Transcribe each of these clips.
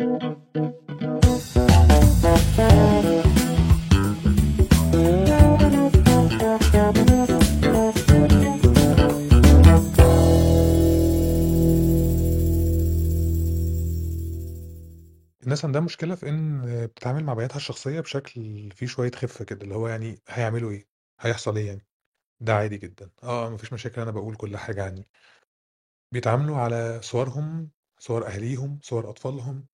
الناس عندها مشكلة في إن بتتعامل مع بياناتها الشخصية بشكل فيه شوية خِفّة كده، اللي هو يعني هيعملوا إيه؟ هيحصل إيه يعني؟ ده عادي جدًا، آه، ما فيش مشاكل أنا باقول كل حاجة عني. بيتعاملوا على صورهم، صور أهاليهم، صور أطفالهم،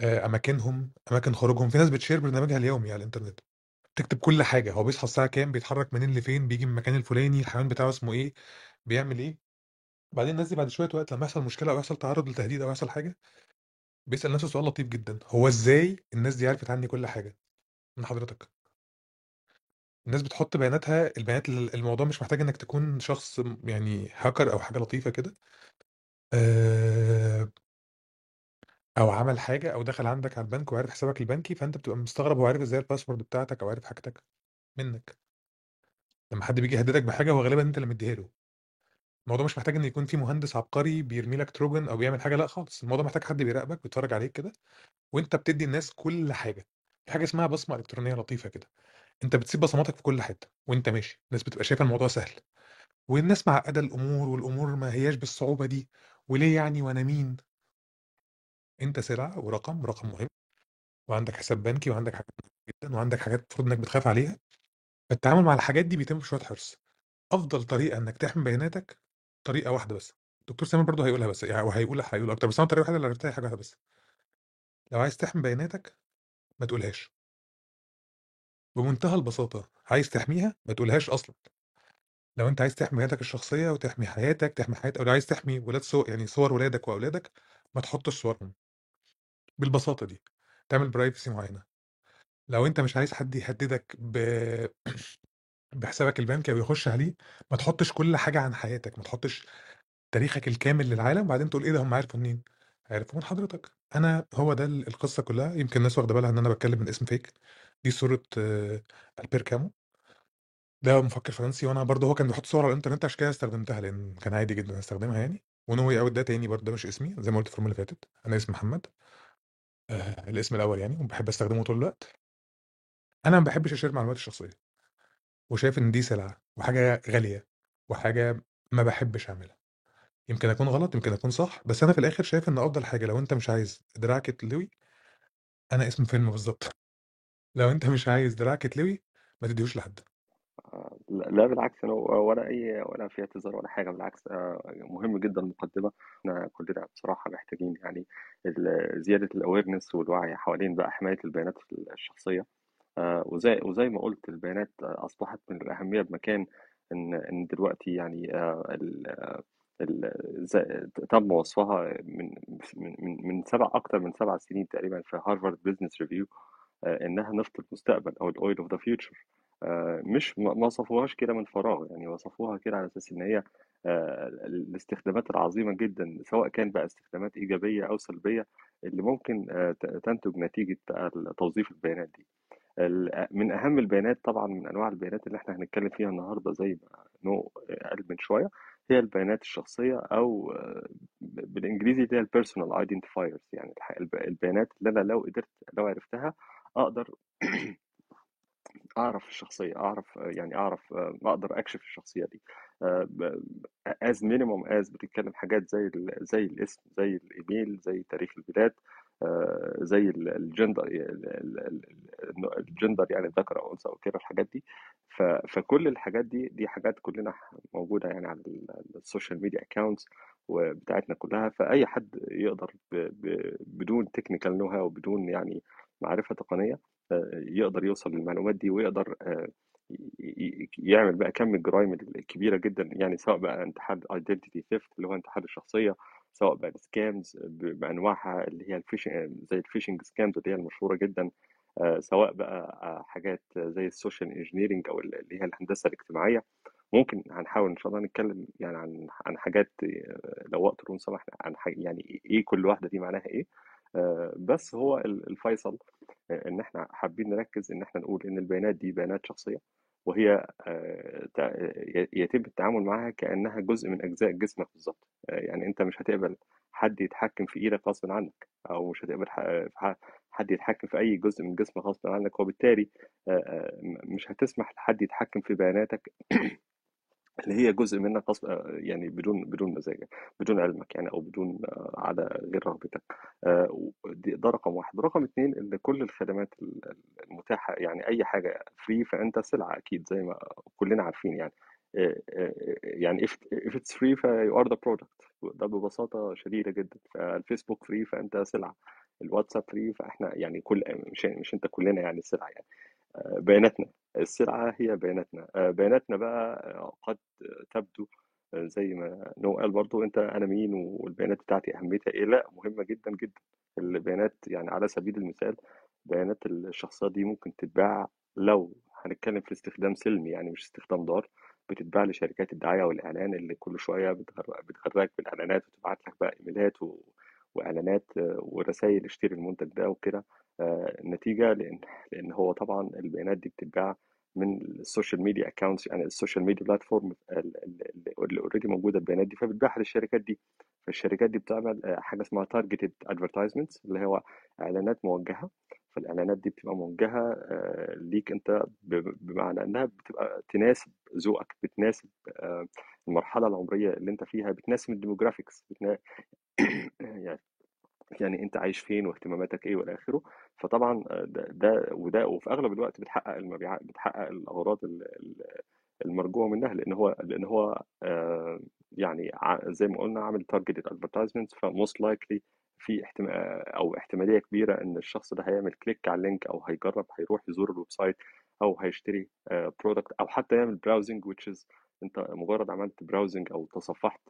آآ أماكنهم، أماكن خروجهم، في ناس بتshare برنامجها اليومي على الإنترنت، بتكتب كل حاجة، هو بيصحى الساعة كام، بيتحرك منين لفين، بييجي من المكان الفلاني، الحيوان بتاعه اسمه إيه، بيعمل إيه. وبعدين الناس دي بعد شوية وقت لمّا يحصل مشكلة أو يحصل تعرُّض لتهديد أو يحصل حاجة، بيسأل نفسه سؤال لطيف جدًا، هو إزاي الناس دي عرفت عني كل حاجة من حضرتك؟ الناس بتحُط بياناتها البيانات ال الموضوع مش محتاج إنّك تكون شخص يعني hacker أو حاجة لطيفة كده. آآ أو عمل حاجة أو دخل عندك على البنك وعرف حسابك البنكي، فأنت بتبقى مستغرب هو عرف إزاي الpassword بتاعتك أو عرف حاجتك منّك. لمّا حد بييجي يهددك بحاجة هو غالبًا أنت اللي مدّيها له. الموضوع مش محتاج إن يكون في مهندس عبقري بيرمي لك تروجن أو بيعمل حاجة، لأ خالص، الموضوع محتاج حد بيراقبك بيتفرّج عليك كده، وأنت بتدّي الناس كل حاجة. في حاجة اسمها بصمة إلكترونية لطيفة كده، أنت بتسيب بصماتك في كل حتّة وأنت ماشي، الناس بتبقى شايفة الموضوع سهل. والناس معقّدة الأمور والأمور ما هياش بالصعوبة دي، وليه يعني وأنا مين؟ أنت سلعة ورقم، رقم مهم، وعندك حساب بنكي وعندك حاجات جدًا وعندك حاجات المفروض إنّك بتخاف عليها. التعامل مع الحاجات دي بيتم بشوية حرص. أفضل طريقة إنّك تحمي بياناتك طريقة واحدة بس، الدكتور سامر برضه هيقولها بس يعني وهيقول هيقول أكتر، بس أنا الطريقة الوحيدة اللي عرفتها هي حاجة واحدة بس. لو عايز تحمي بياناتك ما تقولهاش. بمنتهى البساطة، عايز تحميها ما تقولهاش أصلًا. لو أنت عايز تحمي بياناتك الشخصية وتحمي حياتك، تحمي حياة أو لو عايز تحمي ولاد صو يعني صور ولادك وأولادك، ما تحطّش صورهم. بالبساطة دي، تعمل privacy معيّنة. لو أنت مش عايز حد يهددك ب بحسابك البنكي أو يخش عليه، ما تحطّش كل حاجة عن حياتك، ما تحطّش تاريخك الكامل للعالم وبعدين تقول إيه ده هم عرفوا منين؟ عرفوا من حضرتك. أنا هو ده ال القصة كلّها، يمكن الناس واخدة بالها إن أنا باتكلم من اسم fake دي صورة ألبير كامو. ده مفكر فرنسي وأنا برضه هو كان بيحط صور على الإنترنت عشان كده استخدمتها، لإن كان عادي جدًا أستخدمها يعني. way out ده تاني برضه ده مش اسمي زي ما قُلت في اللي فاتت، أنا اسمي محمد. آآ الاسم الأول يعني وباحب أستخدمه طول الوقت. أنا ما باحبش أشير معلوماتي الشخصية. وشايف إن دي سلعة وحاجة غالية وحاجة ما باحبش أعملها. يمكن أكون غلط، يمكن أكون صح، بس أنا في الآخر شايف إن أفضل حاجة لو أنت مش عايز دراعك يتلوي أنا اسم فيلم بالضبط. لو أنت مش عايز دراعك يتلوي ما تدّيهوش لحد. لا بالعكس أنا ولا أي ولا في اعتذار ولا حاجة بالعكس آه، مهم جدا المقدمة. إحنا كلنا بصراحة محتاجين يعني ال- زيادة الأويرنس والوعي حوالين بقى حماية البيانات الشخصية. آه، وزي وزي ما قلت البيانات أصبحت من الأهمية بمكان إن إن دلوقتي يعني آه، تم وصفها من من من سبع أكتر من سبع سنين تقريبا في Harvard Business Review إنها نفط المستقبل أو ال oil of the future مش ما وصفوهاش كده من فراغ يعني وصفوها كده على أساس إن هي آه، الاستخدامات العظيمة جدا سواء كان بقى استخدامات إيجابية أو سلبية اللي ممكن آه، تنتج نتيجة بقى توظيف البيانات دي. من أهم البيانات طبعا من أنواع البيانات اللي إحنا هنتكلم فيها النهاردة زي ما نو قال من شوية هي البيانات الشخصية أو آه، ب- بالإنجليزي اللي هي ال personal identifiers يعني البيانات اللي أنا لو قدرت لو عرفتها أقدر أعرف الشخصية أعرف يعني أعرف آه، أقدر أكشف الشخصية دي. as minimum as بتتكلم حاجات زي زي الاسم زي الإيميل زي تاريخ الميلاد آه، زي ال- الجندر ال- ال- ال- الجندر يعني ذكر أو أنثى أو كده الحاجات دي. فكل الحاجات دي دي حاجات كلنا موجودة يعني على ال- social media accounts وبتاعتنا كلها. فأي حد يقدر بدون technical know-how بدون يعني معرفة تقنية آه، يقدر يوصل للمعلومات دي ويقدر آه، يعمل بقى كم الجرائم الكبيرة جدا يعني سواء بقى انتحال identity theft اللي هو انتحال الشخصية سواء بقى ال scams بأنواعها اللي هي ال phishing زي ال phishing scams اللي هي المشهورة جدا آه، سواء بقى آه، حاجات زي ال social engineering أو اللي هي الهندسة الاجتماعية. ممكن هنحاول إن شاء الله نتكلم يعني عن عن حاجات لو وقت ال room سمح عن يعني إيه كل واحدة دي معناها إيه. بس هو ال- الفيصل إن إحنا حابين نركز إن إحنا نقول إن البيانات دي بيانات شخصية وهي آه، يتم التعامل معها كأنها جزء من أجزاء جسمك بالظبط آه، يعني أنت مش هتقبل حد يتحكم في إيدك غصب عنك أو مش هتقبل حد يتحكم في أي جزء من جسمك غصب عنك وبالتالي آه، آه، مش هتسمح لحد يتحكم في بياناتك. اللي هي جزء منك غصب آه، يعني بدون بدون مزاجك بدون علمك يعني أو بدون آه، على غير رغبتك. آه، ده رقم واحد. رقم اتنين إن كل الخدمات ال- المتاحة يعني أي حاجة free فأنت سلعة أكيد زي ما كلنا عارفين يعني. يعني if, it's free you are the product. ده ببساطة شديدة جدا. فالفيسبوك free فأنت سلعة. الواتساب free فإحنا يعني كل مش مش أنت كلنا يعني سلعة يعني. بياناتنا السلعة هي بياناتنا آه، بياناتنا بقى آه، قد تبدو آه، زي ما نقول برضو أنت أنا مين والبيانات بتاعتي أهميتها إيه؟ لا مهمة جدا جدا. البيانات يعني على سبيل المثال بيانات الشخصيات دي ممكن تتباع لو هنتكلم في استخدام سلمي يعني مش استخدام ضار بتتباع لشركات الدعاية والإعلان اللي كل بتغر- بتغرقك بالإعلانات وتبعت لك بقى إيميلات و... وإعلانات آه، ورسائل اشتري المنتج ده وكده آه، نتيجة لأن لأن هو طبعا البيانات دي بتتباع من ال social media accounts يعني ال social media platform اللي already موجودة البيانات دي فبتبيعها للشركات دي فالشركات دي بتعمل آه، حاجة اسمها targeted advertisements اللي هو إعلانات موجهة فالإعلانات دي بتبقى موجهة ليك أنت بمعنى إنها بتبقى تناسب ذوقك بتناسب المرحلة العمرية اللي أنت فيها بتناسب ال demographics. يعني يعني أنت عايش فين واهتماماتك إيه والى آخره. فطبعا آه، ده, ده وده وفي أغلب الوقت بتحقق المبيعات بتحقق الأغراض ال- ال- المرجوة منها لأن هو لأن هو آه، يعني زي ما قلنا عامل targeted advertisement ف most likely في احتمال أو احتمالية كبيرة إن الشخص ده هيعمل click على ال link أو هيجرب هيروح يزور ال website أو هيشتري product أو حتى يعمل browsing which is أنت مجرد عملت browsing أو تصفحت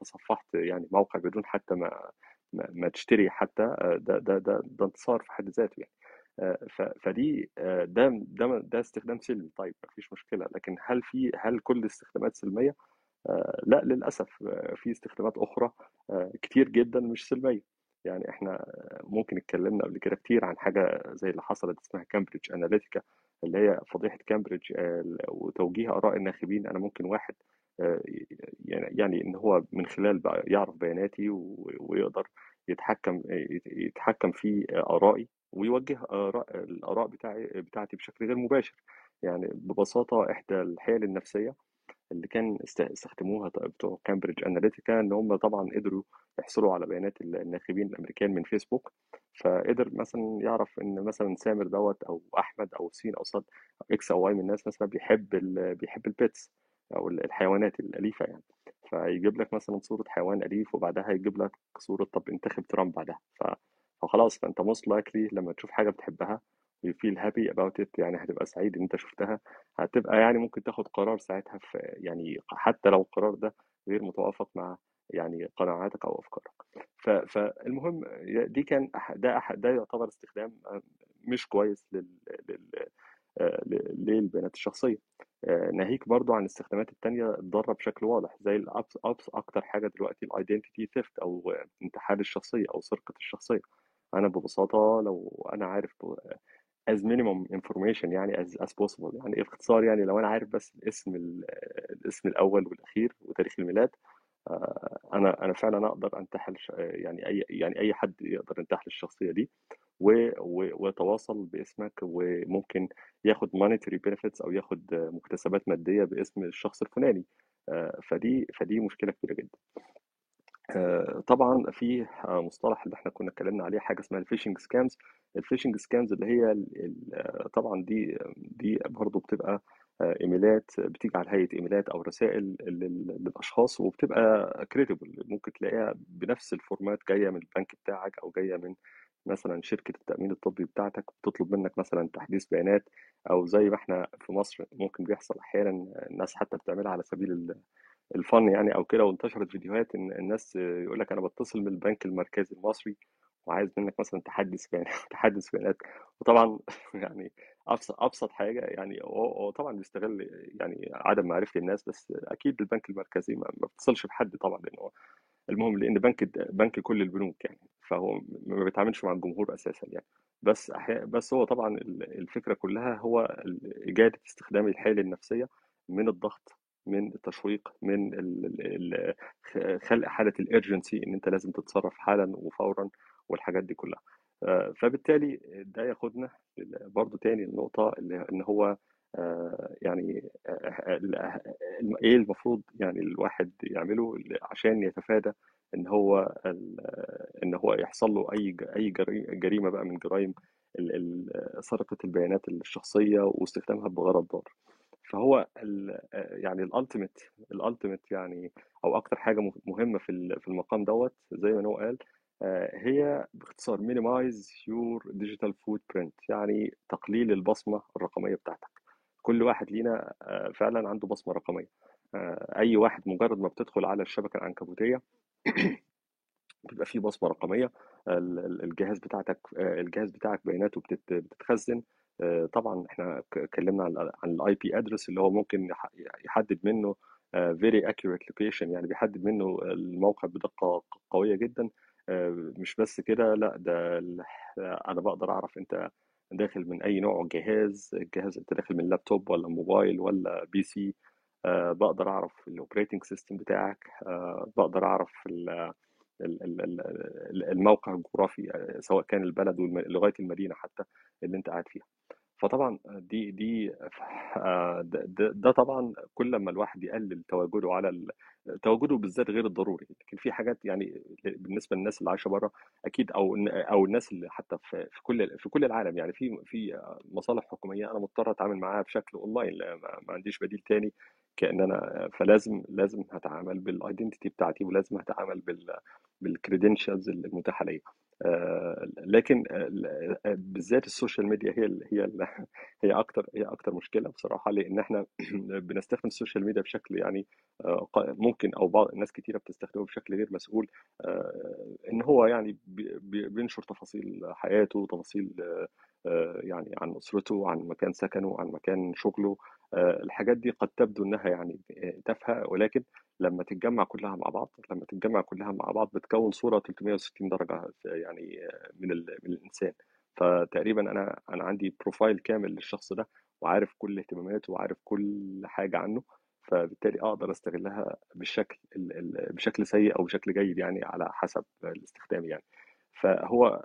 تصفحت يعني موقع بدون حتى ما ما ما تشتري حتى آه، ده ده ده ده انتصار في حد ذاته يعني. آه، فدي آه، ده ده ده استخدام سلمي. طيب مفيش مشكلة لكن هل في هل كل الاستخدامات سلمية؟ آه، لا للأسف آه، في استخدامات أخرى آه، كتير جدا مش سلمية. يعني إحنا ممكن اتكلمنا قبل كده كتير عن حاجة زي اللي حصلت اسمها كامبريدج أناليتيكا اللي هي فضيحة كامبريدج آه، وتوجيه آراء الناخبين. أنا ممكن واحد آه، يعني إن هو من خلال بقى يعرف بياناتي ويقدر يتحكم يتحكم في آرائي ويوجه آراء الآراء بتاعي بتاعتي بشكل غير مباشر. يعني ببساطة إحدى الحيل النفسية اللي كان است- استخدموها بتوع كامبريدج اناليتيكا إن هم طبعا قدروا يحصلوا على بيانات الناخبين الأمريكان من فيسبوك فقدر مثلا يعرف إن مثلا سامر دوت أو أحمد أو سين أو صاد أو X أو Y من الناس مثلا بيحب بيحب ال pets أو ال- الحيوانات الأليفة يعني فيجيب لك مثلا صورة حيوان أليف وبعدها يجيب لك صورة طب انتخب ترامب بعدها. فخلاص فأنت most likely لما تشوف حاجة بتحبها you feel happy about it يعني هتبقى سعيد إن أنت شفتها. هتبقى يعني ممكن تاخد قرار ساعتها في يعني حتى لو القرار ده غير متوافق مع يعني قناعاتك أو أفكارك. فالمهم دي كان ده ده يعتبر استخدام مش كويس لل لل آه، للبيانات الشخصية. آه، ناهيك برضو عن الاستخدامات التانية الضارة بشكل واضح زي ال abuse abuse أكتر حاجة دلوقتي ال identity theft أو انتحال الشخصية أو سرقة الشخصية. أنا ببساطة لو أنا عارف as minimum information يعني as as possible. يعني باختصار يعني لو أنا عارف بس الاسم ال- الاسم الأول والأخير وتاريخ الميلاد آه، أنا أنا فعلا أقدر أنتحل يعني أي يعني أي حد يقدر ينتحل الشخصية دي ويتواصل باسمك وممكن ياخد monetary benefits أو ياخد مكتسبات مادية باسم الشخص الفلاني. آه، فدي فدي مشكلة كبيرة جدا. طبعا في مصطلح اللي إحنا كنا اتكلمنا عليه حاجة اسمها ال phishing scams ال phishing scams اللي هي طبعا دي دي برضو بتبقى إيميلات بتيجي على هيئة إيميلات أو رسائل لل- للأشخاص وبتبقى credible ممكن تلاقيها بنفس ال format جاية من البنك بتاعك أو جاية من مثلا شركة التأمين الطبي بتاعتك. بتطلب منك مثلا تحديث بيانات أو زي ما إحنا في مصر ممكن بيحصل أحيانا الناس حتى بتعملها على سبيل ال fun يعني أو كده وانتشرت فيديوهات إن الناس يقول لك أنا بتصل من البنك المركزي المصري وعايز منك مثلا تحدث بيانات تحدث بيانات وطبعا يعني ابسط أبسط حاجة يعني هو هو طبعا بيستغل يعني عدم معرفة الناس بس أكيد البنك المركزي ما بيتصلش بحد طبعا لأنه المهم لأن بنك بنك كل البنوك يعني فهو ما بيتعاملش مع الجمهور أساسا يعني. بس بس هو طبعا ال- الفكرة كلها هو اجاده استخدام الحيل النفسية من الضغط من التشويق من خلق حالة الارجنسي إن أنت لازم تتصرف حالا وفورا والحاجات دي كلها. آه، فبالتالي ده ياخدنا برضو تاني النقطة إن هو آه، يعني آه، إيه المفروض يعني الواحد يعمله عشان يتفادى إن هو إن هو يحصل له أي أي جري- جريمة بقى من جرائم سرقة البيانات الشخصية واستخدامها بغرض ضار. فهو ال يعني ultimate ال ultimate يعني أو أكتر حاجة مه- مهمة في في المقام دوت زي ما هو قال هي باختصار minimize your digital footprint يعني تقليل البصمة الرقمية بتاعتك. كل واحد لينا فعلا عنده بصمة رقمية. أي واحد مجرد ما بتدخل على الشبكة العنكبوتية بيبقى فيه بصمة رقمية ال- ال- الجهاز بتاعتك الجهاز بتاعك بياناته بتت- بتتخزن طبعا إحنا اتكلمنا عن ال IP address اللي هو ممكن يح- يحدد منه آه، very accurate location يعني بيحدد منه الموقع بدقة قوية جدا. آه، مش بس كده لأ ده أنا بقدر أعرف أنت داخل من أي نوع جهاز الجهاز أنت داخل من لابتوب ولا موبايل ولا PC آه، بقدر أعرف ال operating system بتاعك آه، بقدر أعرف ال- ال- ال- ال- الموقع الجغرافي آه، سواء كان البلد لغاية المدينة حتى اللي أنت قاعد فيها. فطبعا دي دي آه، ده, طبعا كل ما الواحد يقلل تواجده على ال- تواجده بالذات غير الضروري. لكن في حاجات يعني بالنسبة للناس اللي عايشة بره أكيد أو أو الناس اللي حتى في كل في كل العالم يعني في في مصالح حكومية أنا مضطر أتعامل معاها بشكل أونلاين لا، ما عنديش بديل تاني كأن أنا فلازم لازم هتعامل بال identity بتاعتي ولازم هتعامل بال بال credentials المتاحة ليا. آه، لكن بالذات ال social media هي هي هي أكتر هي أكتر مشكلة بصراحة لأن إحنا بنستخدم ال social media بشكل يعني آه، ممكن أو بعض الناس كتيرة بتستخدمه بشكل غير مسؤول آه، إن هو يعني بي- بي- بينشر تفاصيل حياته تفاصيل آه، يعني عن أسرته عن مكان سكنه عن مكان شغله الحاجات دي قد تبدو إنها يعني آه، تافهة ولكن لما تتجمع كلها مع بعض لما تتجمع كلها مع بعض بتكون صورة 360 درجة يعني آه، من ال- من الإنسان. فتقريبا أنا أنا عندي profile كامل للشخص ده وعارف كل اهتماماته وعارف كل حاجة عنه فبالتالي أقدر أستغلها بالشكل ال- ال- بشكل سيء أو بشكل جيد يعني على حسب الاستخدام يعني. فهو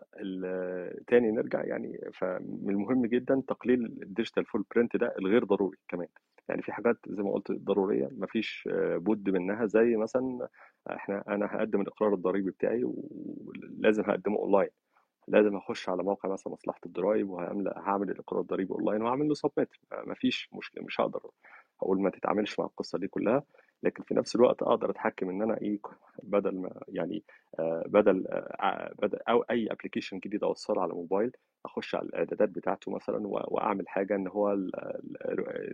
تاني نرجع يعني فمن المهم جدا تقليل ال digital footprint ده الغير ضروري كمان. يعني في حاجات زي ما قلت ضرورية مفيش آه، بد منها زي مثلا إحنا أنا هقدم الإقرار الضريبي بتاعي ولازم هقدمه اونلاين لازم أخش على موقع مثلا مصلحة الضرايب وهعمل هعمل الإقرار الضريبي اونلاين وهعمل له submit مفيش مشكلة مش هقدر أقول ما تتعاملش مع القصة دي كلها. لكن في نفس الوقت أقدر أتحكم إن أنا إيه بدل ما يعني آه، بدل آه، بدل أو أي application جديد أوصله على موبايل أخش على الإعدادات بتاعته مثلا وأعمل حاجة إن هو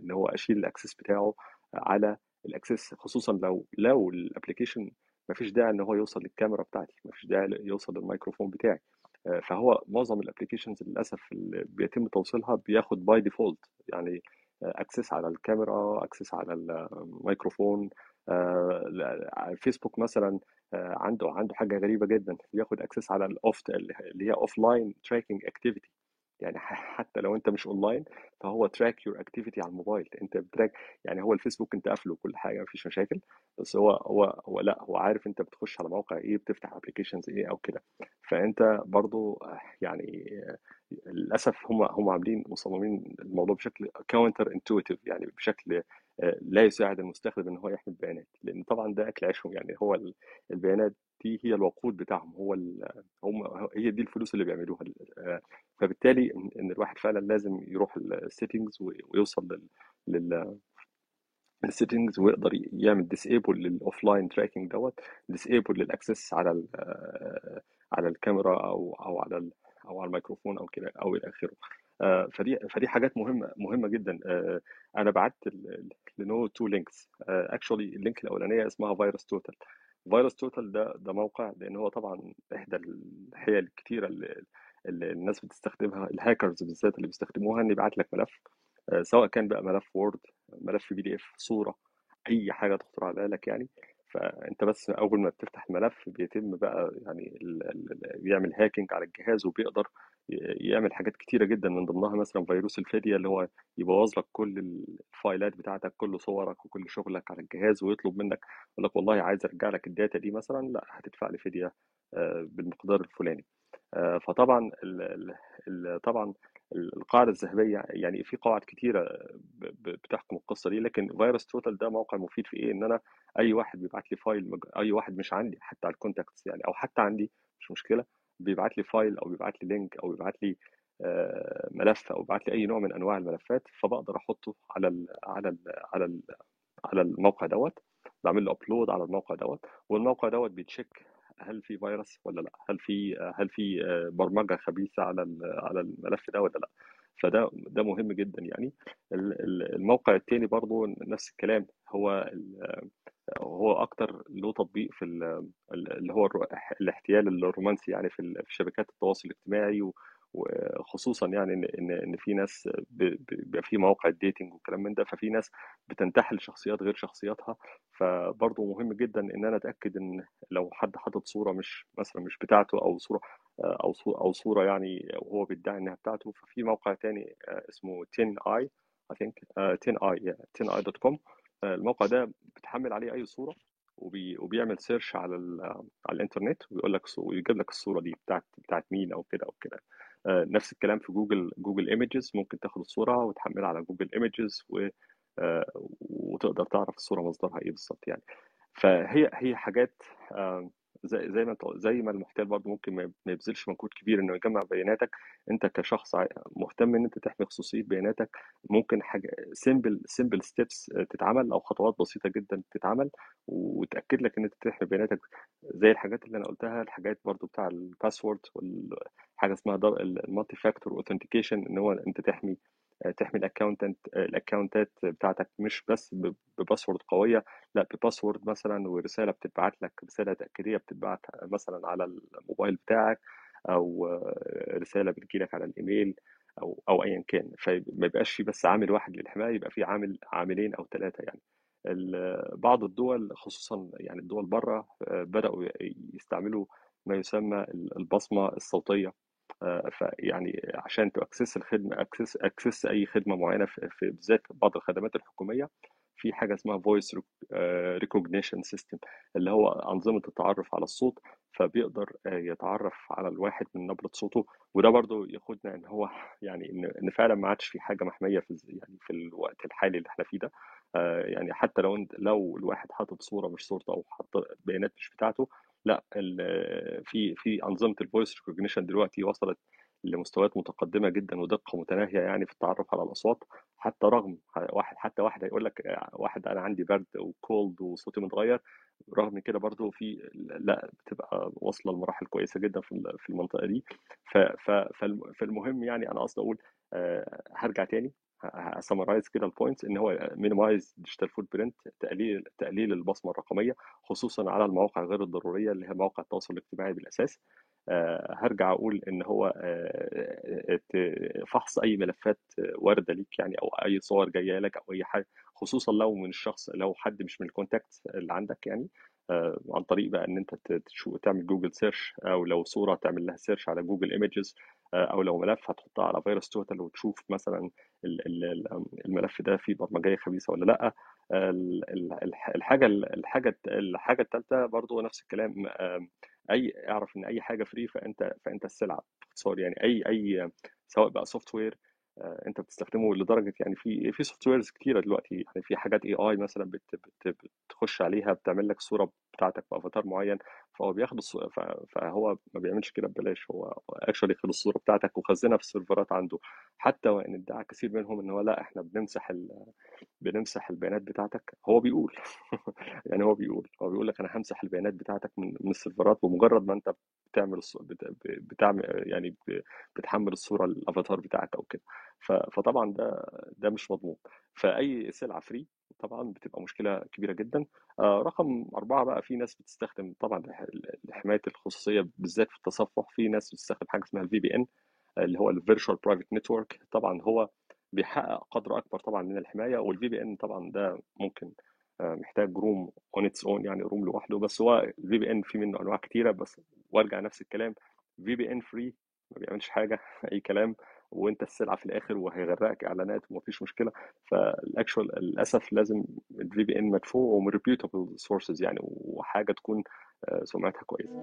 إن هو أشيل ال access بتاعه على ال access خصوصا لو لو ال application ما فيش داعي إن هو يوصل للكاميرا بتاعتي ما فيش داعي يوصل للميكروفون بتاعي. آه، فهو معظم ال applications للأسف اللي بيتم توصيلها بياخد by default يعني access على الكاميرا access على الميكروفون آه، فيسبوك مثلا آه، عنده عنده حاجة غريبة جدا بياخد access على ال off اللي هي offline tracking activity. يعني حتى لو أنت مش اونلاين فهو track your activity على الموبايل. أنت بت track يعني هو الفيسبوك أنت قافله كل حاجة مفيش مشاكل. بس هو هو هو لأ هو عارف أنت بتخش على موقع إيه بتفتح applications إيه أو كده. فأنت برضو يعني للأسف هم هم عاملين مصممين الموضوع بشكل counter intuitive يعني بشكل لا يساعد المستخدم إن هو يحمي البيانات لأن طبعا ده أكل عيشهم يعني هو ال- البيانات دي هي الوقود بتاعهم هو هم هي دي الفلوس اللي بيعملوها آه، فبالتالي إن الواحد فعلا لازم يروح ال settings ويوصل لل ال settings ويقدر يعمل disable لل offline tracking دوت disable لل access على آه، على الكاميرا أو أو على أو على الميكروفون أو كده أو إلى آخره. فدي فدي حاجات مهمة مهمة جدا. آه، أنا بعت لنو two links actually ال link الأولانية اسمها فيروس توتال. فيروس توتال ده ده موقع لأن هو طبعا إحدى الحيل الكتيرة اللي, الناس بتستخدمها الهاكرز بالذات اللي بيستخدموها ان يبعت لك ملف. آه، سواء كان بقى ملف وورد ملف PDF صورة أي حاجة تخطر على بالك يعني. فأنت بس أول ما بتفتح الملف بيتم بقى يعني بيعمل hacking على الجهاز وبيقدر يعمل حاجات كتيرة جدا من ضمنها مثلا فيروس الفدية اللي هو يبوظ لك كل ال فايلات بتاعتك كل صورك وكل شغلك على الجهاز ويطلب منك يقول لك والله عايز أرجع لك ال data دي مثلا لأ هتدفع لي فدية آه، بالمقدار الفلاني. آه، فطبعا طبعا القاعدة الذهبية يعني في قواعد ب- بتحكم القصة دي لكن فيروس توتال ده موقع مفيد في إيه؟ إن أنا أي واحد بيبعت لي file أي واحد مش عندي حتى على ال contacts يعني أو حتى عندي مش مشكلة بيبعت لي file أو بيبعت لي link أو بيبعت لي آه، ملف أو بيبعت لي أي نوع من أنواع الملفات فبقدر أحطه على ال على ال على ال على الموقع دوت. بعمل له upload على الموقع دوت والموقع دوت بي check هل في فيروس ولا لأ هل في هل في آه، برمجة خبيثة على على الملف ده ولا لأ. فده ده مهم جدا يعني. ال- ال- الموقع التاني برضو نفس الكلام هو هو أكتر له تطبيق في ال- اللي هو الاحتيال الرومانسي يعني في شبكات التواصل الاجتماعي وخصوصا يعني إن إن في ناس بيبقى في مواقع ال dating والكلام من ده ففي ناس بتنتحل شخصيات غير شخصياتها. فبرضه مهم جدا إن أنا أتأكد إن لو حد حاطط صورة مش مثلا مش بتاعته أو صورة أو صوره أو صورة يعني وهو بيدعي إنها بتاعته. ففي موقع تاني آه، اسمه 10 آي I think uh, 10 آي 10 آي دوت كوم الموقع ده بتحمل عليه أي صورة وبي وبيعمل search على ال على الإنترنت ويقول لك ويجيب لك الصورة دي بتاعت بتاعت مين أو كده أو كده. آه، نفس الكلام في جوجل جوجل Images ممكن تاخد الصورة وتحملها على جوجل Images و آه، وتقدر تعرف الصورة مصدرها إيه بالظبط يعني. فهي هي حاجات آه، زي زي ما زي ما المحتال برضه ممكن ما يبذلش مجهود كبير إنه يجمع بياناتك. أنت كشخص مهتم إن أنت تحمي خصوصية بياناتك ممكن حاجة simple simple steps تتعمل أو خطوات بسيطة جدا تتعمل وتأكد لك إن أنت تحمي بياناتك. زي الحاجات اللي أنا قلتها الحاجات برضو بتاع ال password والحاجة اسمها ال multi-factor authentication إن هو أنت تحمي تحمي ال accountent ال account ات بتاعتك مش بس ب password قوية لأ ب password مثلا ورسالة بتتبعت لك رسالة تأكيدية بتتبعت مثلا على الموبايل بتاعك أو آه، رسالة بتجيلك على الإيميل أو أو ايا كان. فما يبقاش في بس عامل واحد للحماية يبقى في عامل عاملين أو ثلاثة يعني. بعض الدول خصوصا يعني الدول بره آه، بدأوا يستعملوا ما يسمى البصمة الصوتية. آه، فيعني عشان تأكسس الخدمة أكسس أكسس أي خدمة معينة في بالذات بعض الخدمات الحكومية في حاجة اسمها آه، recognition system اللي هو أنظمة التعرف على الصوت فبيقدر آه، يتعرف على الواحد من نبرة صوته وده برضو ياخدنا إن هو يعني إن فعلا ما عادش في حاجة محمية في يعني في الوقت الحالي اللي إحنا فيه ده. آه، يعني حتى لو لو الواحد حاطط صورة مش صورته أو حاطط بيانات مش بتاعته لا في في أنظمة ال voice recognition دلوقتي وصلت لمستويات متقدمة جدا ودقة متناهية يعني في التعرف على الأصوات حتى رغم واحد حتى واحد هيقول لك واحد أنا عندي برد و cold وصوتي متغير رغم كده برضو في لا بتبقى واصلة لمراحل كويسة جدا في ال- في المنطقة دي. فالمهم يعني أنا قصدي أقول آه، هرجع تاني. ه summarize كده ال points إن هو minimize digital footprint تقليل تقليل البصمة الرقمية خصوصا على المواقع غير الضرورية اللي هي مواقع التواصل الاجتماعي بالأساس. آه، هرجع أقول إن هو آه، ت- فحص أي ملفات واردة ليك يعني أو أي صور جاية لك أو أي حاجة خصوصا لو من الشخص لو حد مش من ال contact اللي عندك يعني. آه، عن طريق بقى إن أنت تعمل جوجل search أو لو صورة تعمل لها search على جوجل Images أو لو ملف هتحطها على VirusTotal وتشوف مثلا ال- ال- ال- الملف ده فيه برمجية خبيثة ولا لأ. ال- ال- الح- الحاجة الحاجة الحاجة الثالثه برضو نفس الكلام أي أعرف إن أي حاجة free فأنت فأنت السلعة باختصار يعني أي أي سواء بقى software أنت بتستخدمه لدرجة يعني في في softwares كتيرة دلوقتي. يعني في حاجات AI مثلا بت بت بتخش عليها بتعمل لك صورة بتاعتك بأفاتار معين. فهو بياخد الصورة فهو ما بيعملش كده ببلاش هو actually خد الصورة بتاعتك وخزنها في ال server ات عنده حتى وإن ادعى كثير منهم ان هو لأ إحنا بنمسح ال... بنمسح البيانات بتاعتك هو بيقول يعني هو بيقول هو بيقول لك أنا همسح البيانات بتاعتك من من ال server ات بمجرد ما أنت بتعمل. بت... بتعمل يعني. بتحمل الصورة الأفاتار بتاعك أو كده ف... فطبعا ده ده مش مضمون فأي سلعة free طبعا بتبقى مشكلة كبيرة جدا. آه رقم أربعة بقى في ناس بتستخدم طبعا لحماية الخصوصية بالذات في التصفح. في ناس بتستخدم حاجة اسمها ال VPN اللي هو ال virtual private network. طبعا هو بيحقق قدر أكبر طبعا من الحماية وال VPN طبعا ده ممكن محتاج room on its own يعني room لوحده. بس هو ال VPN في منه أنواع كتيرة بس وارجع نفس الكلام. VPN free ما بيعملش حاجة أي كلام. وانت السلعة في الآخر وهيغرقك إعلانات ومفيش مشكلة. فال actual للأسف لازم ال VPN مدفوع ومن reputable sources يعني وحاجة تكون سمعتها كويسة.